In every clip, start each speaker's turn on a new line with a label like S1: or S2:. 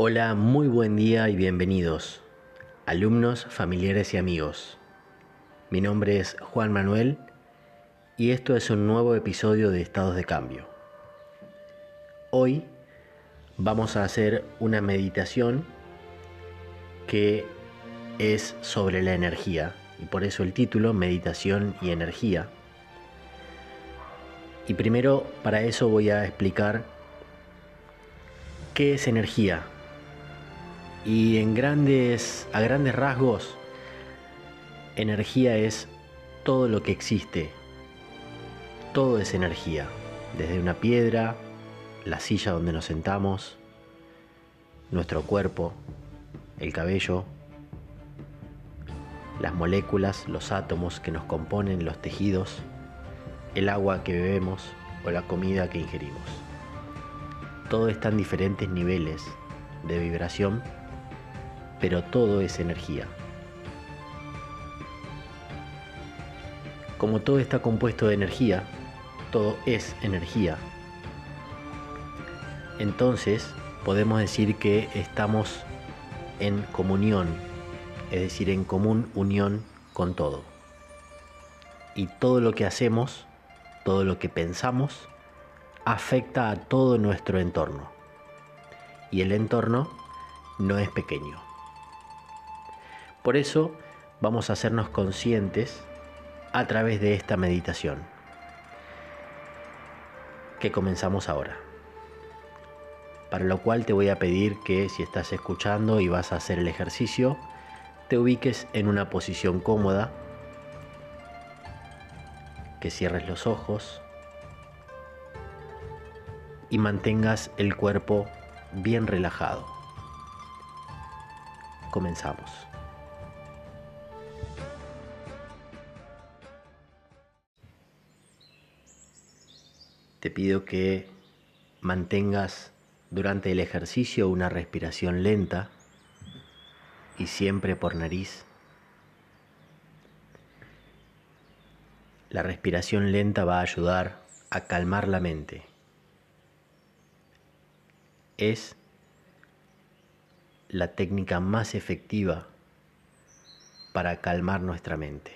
S1: Hola, muy buen día y bienvenidos, alumnos, familiares y amigos. Mi nombre es Juan Manuel y esto es un nuevo episodio de Estados de Cambio. Hoy vamos a hacer una meditación que es sobre la energía y por eso el título Meditación y Energía. Y primero para eso voy a explicar qué es energía y en grandes, a grandes rasgos, energía es todo lo que existe. Todo es energía. Desde una piedra, la silla donde nos sentamos, nuestro cuerpo, el cabello, las moléculas, los átomos que nos componen, los tejidos, el agua que bebemos o la comida que ingerimos. Todo está en diferentes niveles de vibración pero todo es energía. Como todo está compuesto de energía, todo es energía. Entonces podemos decir que estamos en comunión, es decir, en común unión con todo. Y todo lo que hacemos, todo lo que pensamos, afecta a todo nuestro entorno. Y el entorno no es pequeño. Por eso vamos a hacernos conscientes a través de esta meditación que comenzamos ahora. Para lo cual te voy a pedir que si estás escuchando y vas a hacer el ejercicio, te ubiques en una posición cómoda, que cierres los ojos y mantengas el cuerpo bien relajado. Comenzamos. Te pido que mantengas durante el ejercicio una respiración lenta y siempre por nariz. La respiración lenta va a ayudar a calmar la mente. Es la técnica más efectiva para calmar nuestra mente.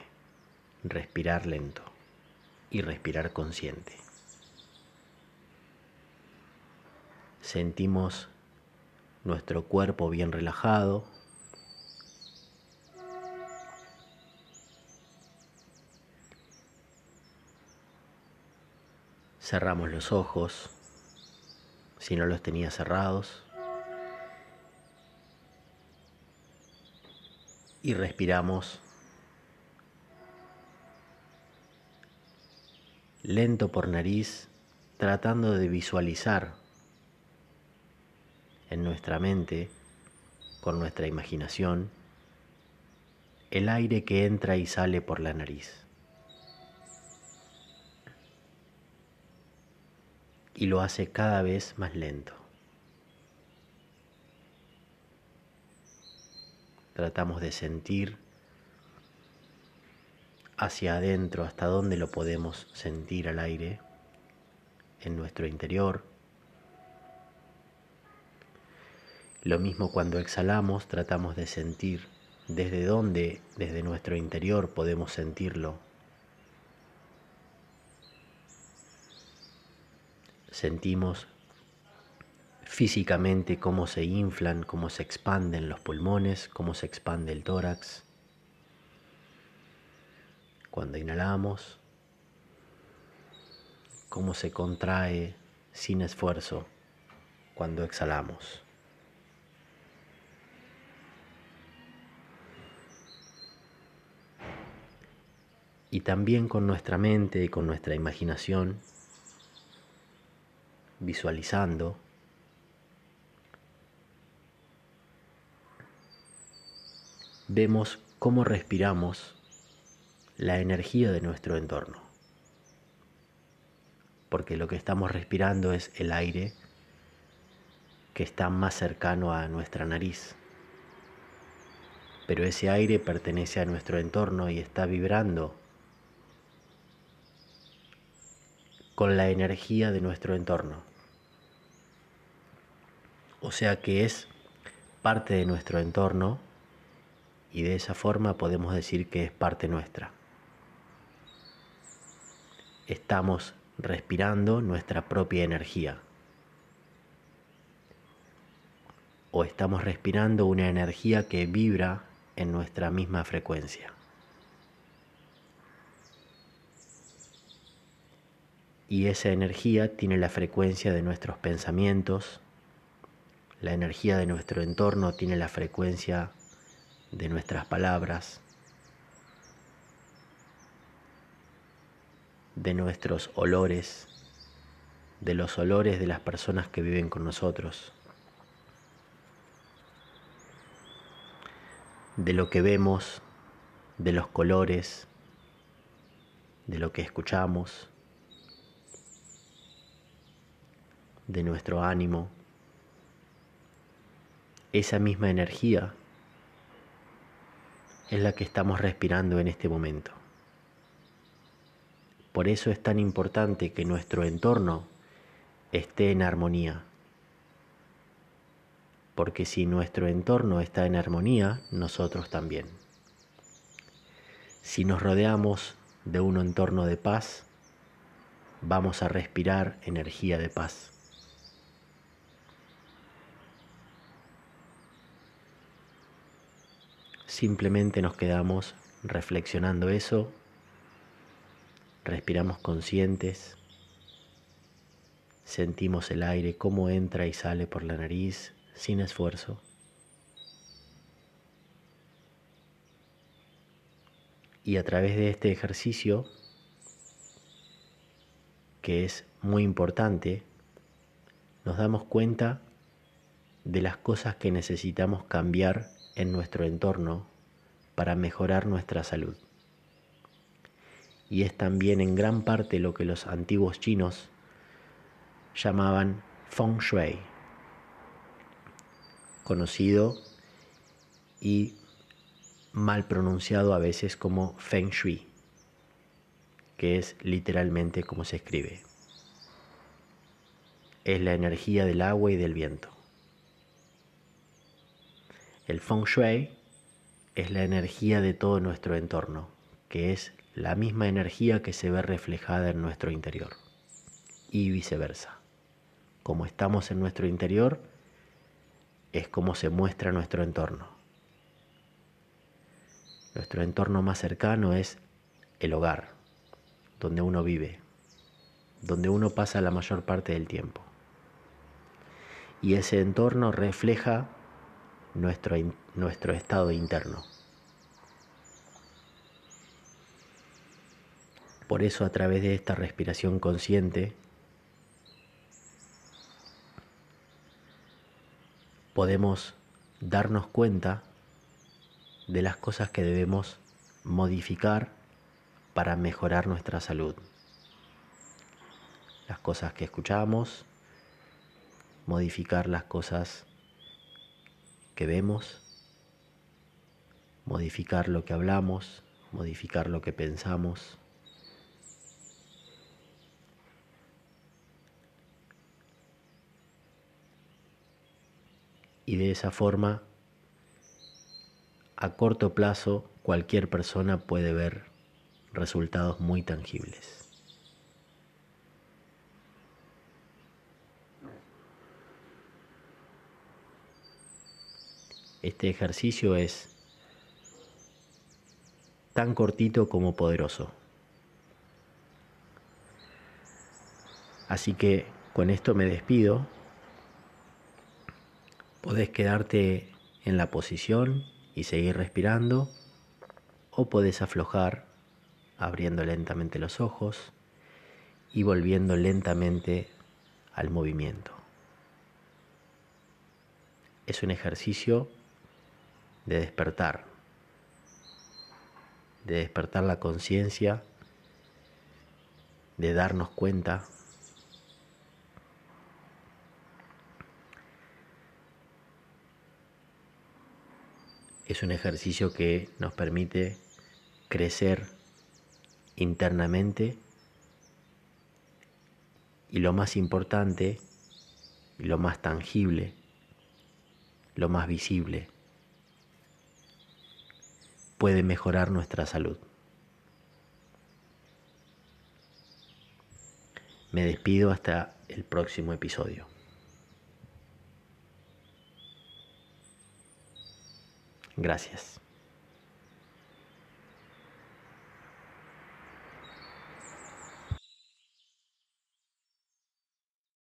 S1: Respirar lento y respirar consciente. Sentimos nuestro cuerpo bien relajado. Cerramos los ojos, si no los tenía cerrados. Y respiramos lento por nariz, tratando de visualizar en nuestra mente, con nuestra imaginación, el aire que entra y sale por la nariz. Y lo hace cada vez más lento. Tratamos de sentir hacia adentro, hasta dónde lo podemos sentir al aire, en nuestro interior, Lo mismo cuando exhalamos, tratamos de sentir desde dónde, desde nuestro interior podemos sentirlo. Sentimos físicamente cómo se inflan, cómo se expanden los pulmones, cómo se expande el tórax. Cuando inhalamos, cómo se contrae sin esfuerzo cuando exhalamos. Y también con nuestra mente y con nuestra imaginación, visualizando, vemos cómo respiramos la energía de nuestro entorno. Porque lo que estamos respirando es el aire que está más cercano a nuestra nariz. Pero ese aire pertenece a nuestro entorno y está vibrando con la energía de nuestro entorno. O sea que es parte de nuestro entorno y de esa forma podemos decir que es parte nuestra. Estamos respirando nuestra propia energía. O estamos respirando una energía que vibra en nuestra misma frecuencia. Y esa energía tiene la frecuencia de nuestros pensamientos, la energía de nuestro entorno tiene la frecuencia de nuestras palabras, de nuestros olores, de los olores de las personas que viven con nosotros, de lo que vemos, de los colores, de lo que escuchamos, de nuestro ánimo esa misma energía es la que estamos respirando en este momento. Por eso es tan importante que nuestro entorno esté en armonía. Porque si nuestro entorno está en armonía, nosotros también. Si nos rodeamos de un entorno de paz, vamos a respirar energía de paz. Simplemente nos quedamos reflexionando eso, respiramos conscientes, sentimos el aire cómo entra y sale por la nariz sin esfuerzo. Y a través de este ejercicio, que es muy importante, nos damos cuenta de las cosas que necesitamos cambiar en nuestro entorno para mejorar nuestra salud. Y es también en gran parte lo que los antiguos chinos llamaban feng shui, conocido y mal pronunciado a veces como feng shui, que es literalmente como se escribe. Es la energía del agua y del viento. El feng shui es la energía de todo nuestro entorno, que es la misma energía que se ve reflejada en nuestro interior y viceversa. Como estamos en nuestro interior, es como se muestra nuestro entorno. Nuestro entorno más cercano es el hogar, donde uno vive, donde uno pasa la mayor parte del tiempo. Y ese entorno refleja nuestro, nuestro estado interno. Por eso a través de esta respiración consciente podemos darnos cuenta de las cosas que debemos modificar para mejorar nuestra salud. Las cosas que escuchamos, modificar las cosas que vemos, modificar lo que hablamos, modificar lo que pensamos. Y de esa forma, a corto plazo, cualquier persona puede ver resultados muy tangibles. Este ejercicio es tan cortito como poderoso. Así que con esto me despido. Podés quedarte en la posición y seguir respirando o podés aflojar abriendo lentamente los ojos y volviendo lentamente al movimiento. Es un ejercicio de despertar, de despertar la conciencia, de darnos cuenta es un ejercicio que nos permite crecer internamente y lo más importante lo más tangible lo más visible, puede mejorar nuestra salud. Me despido hasta el próximo episodio. Gracias.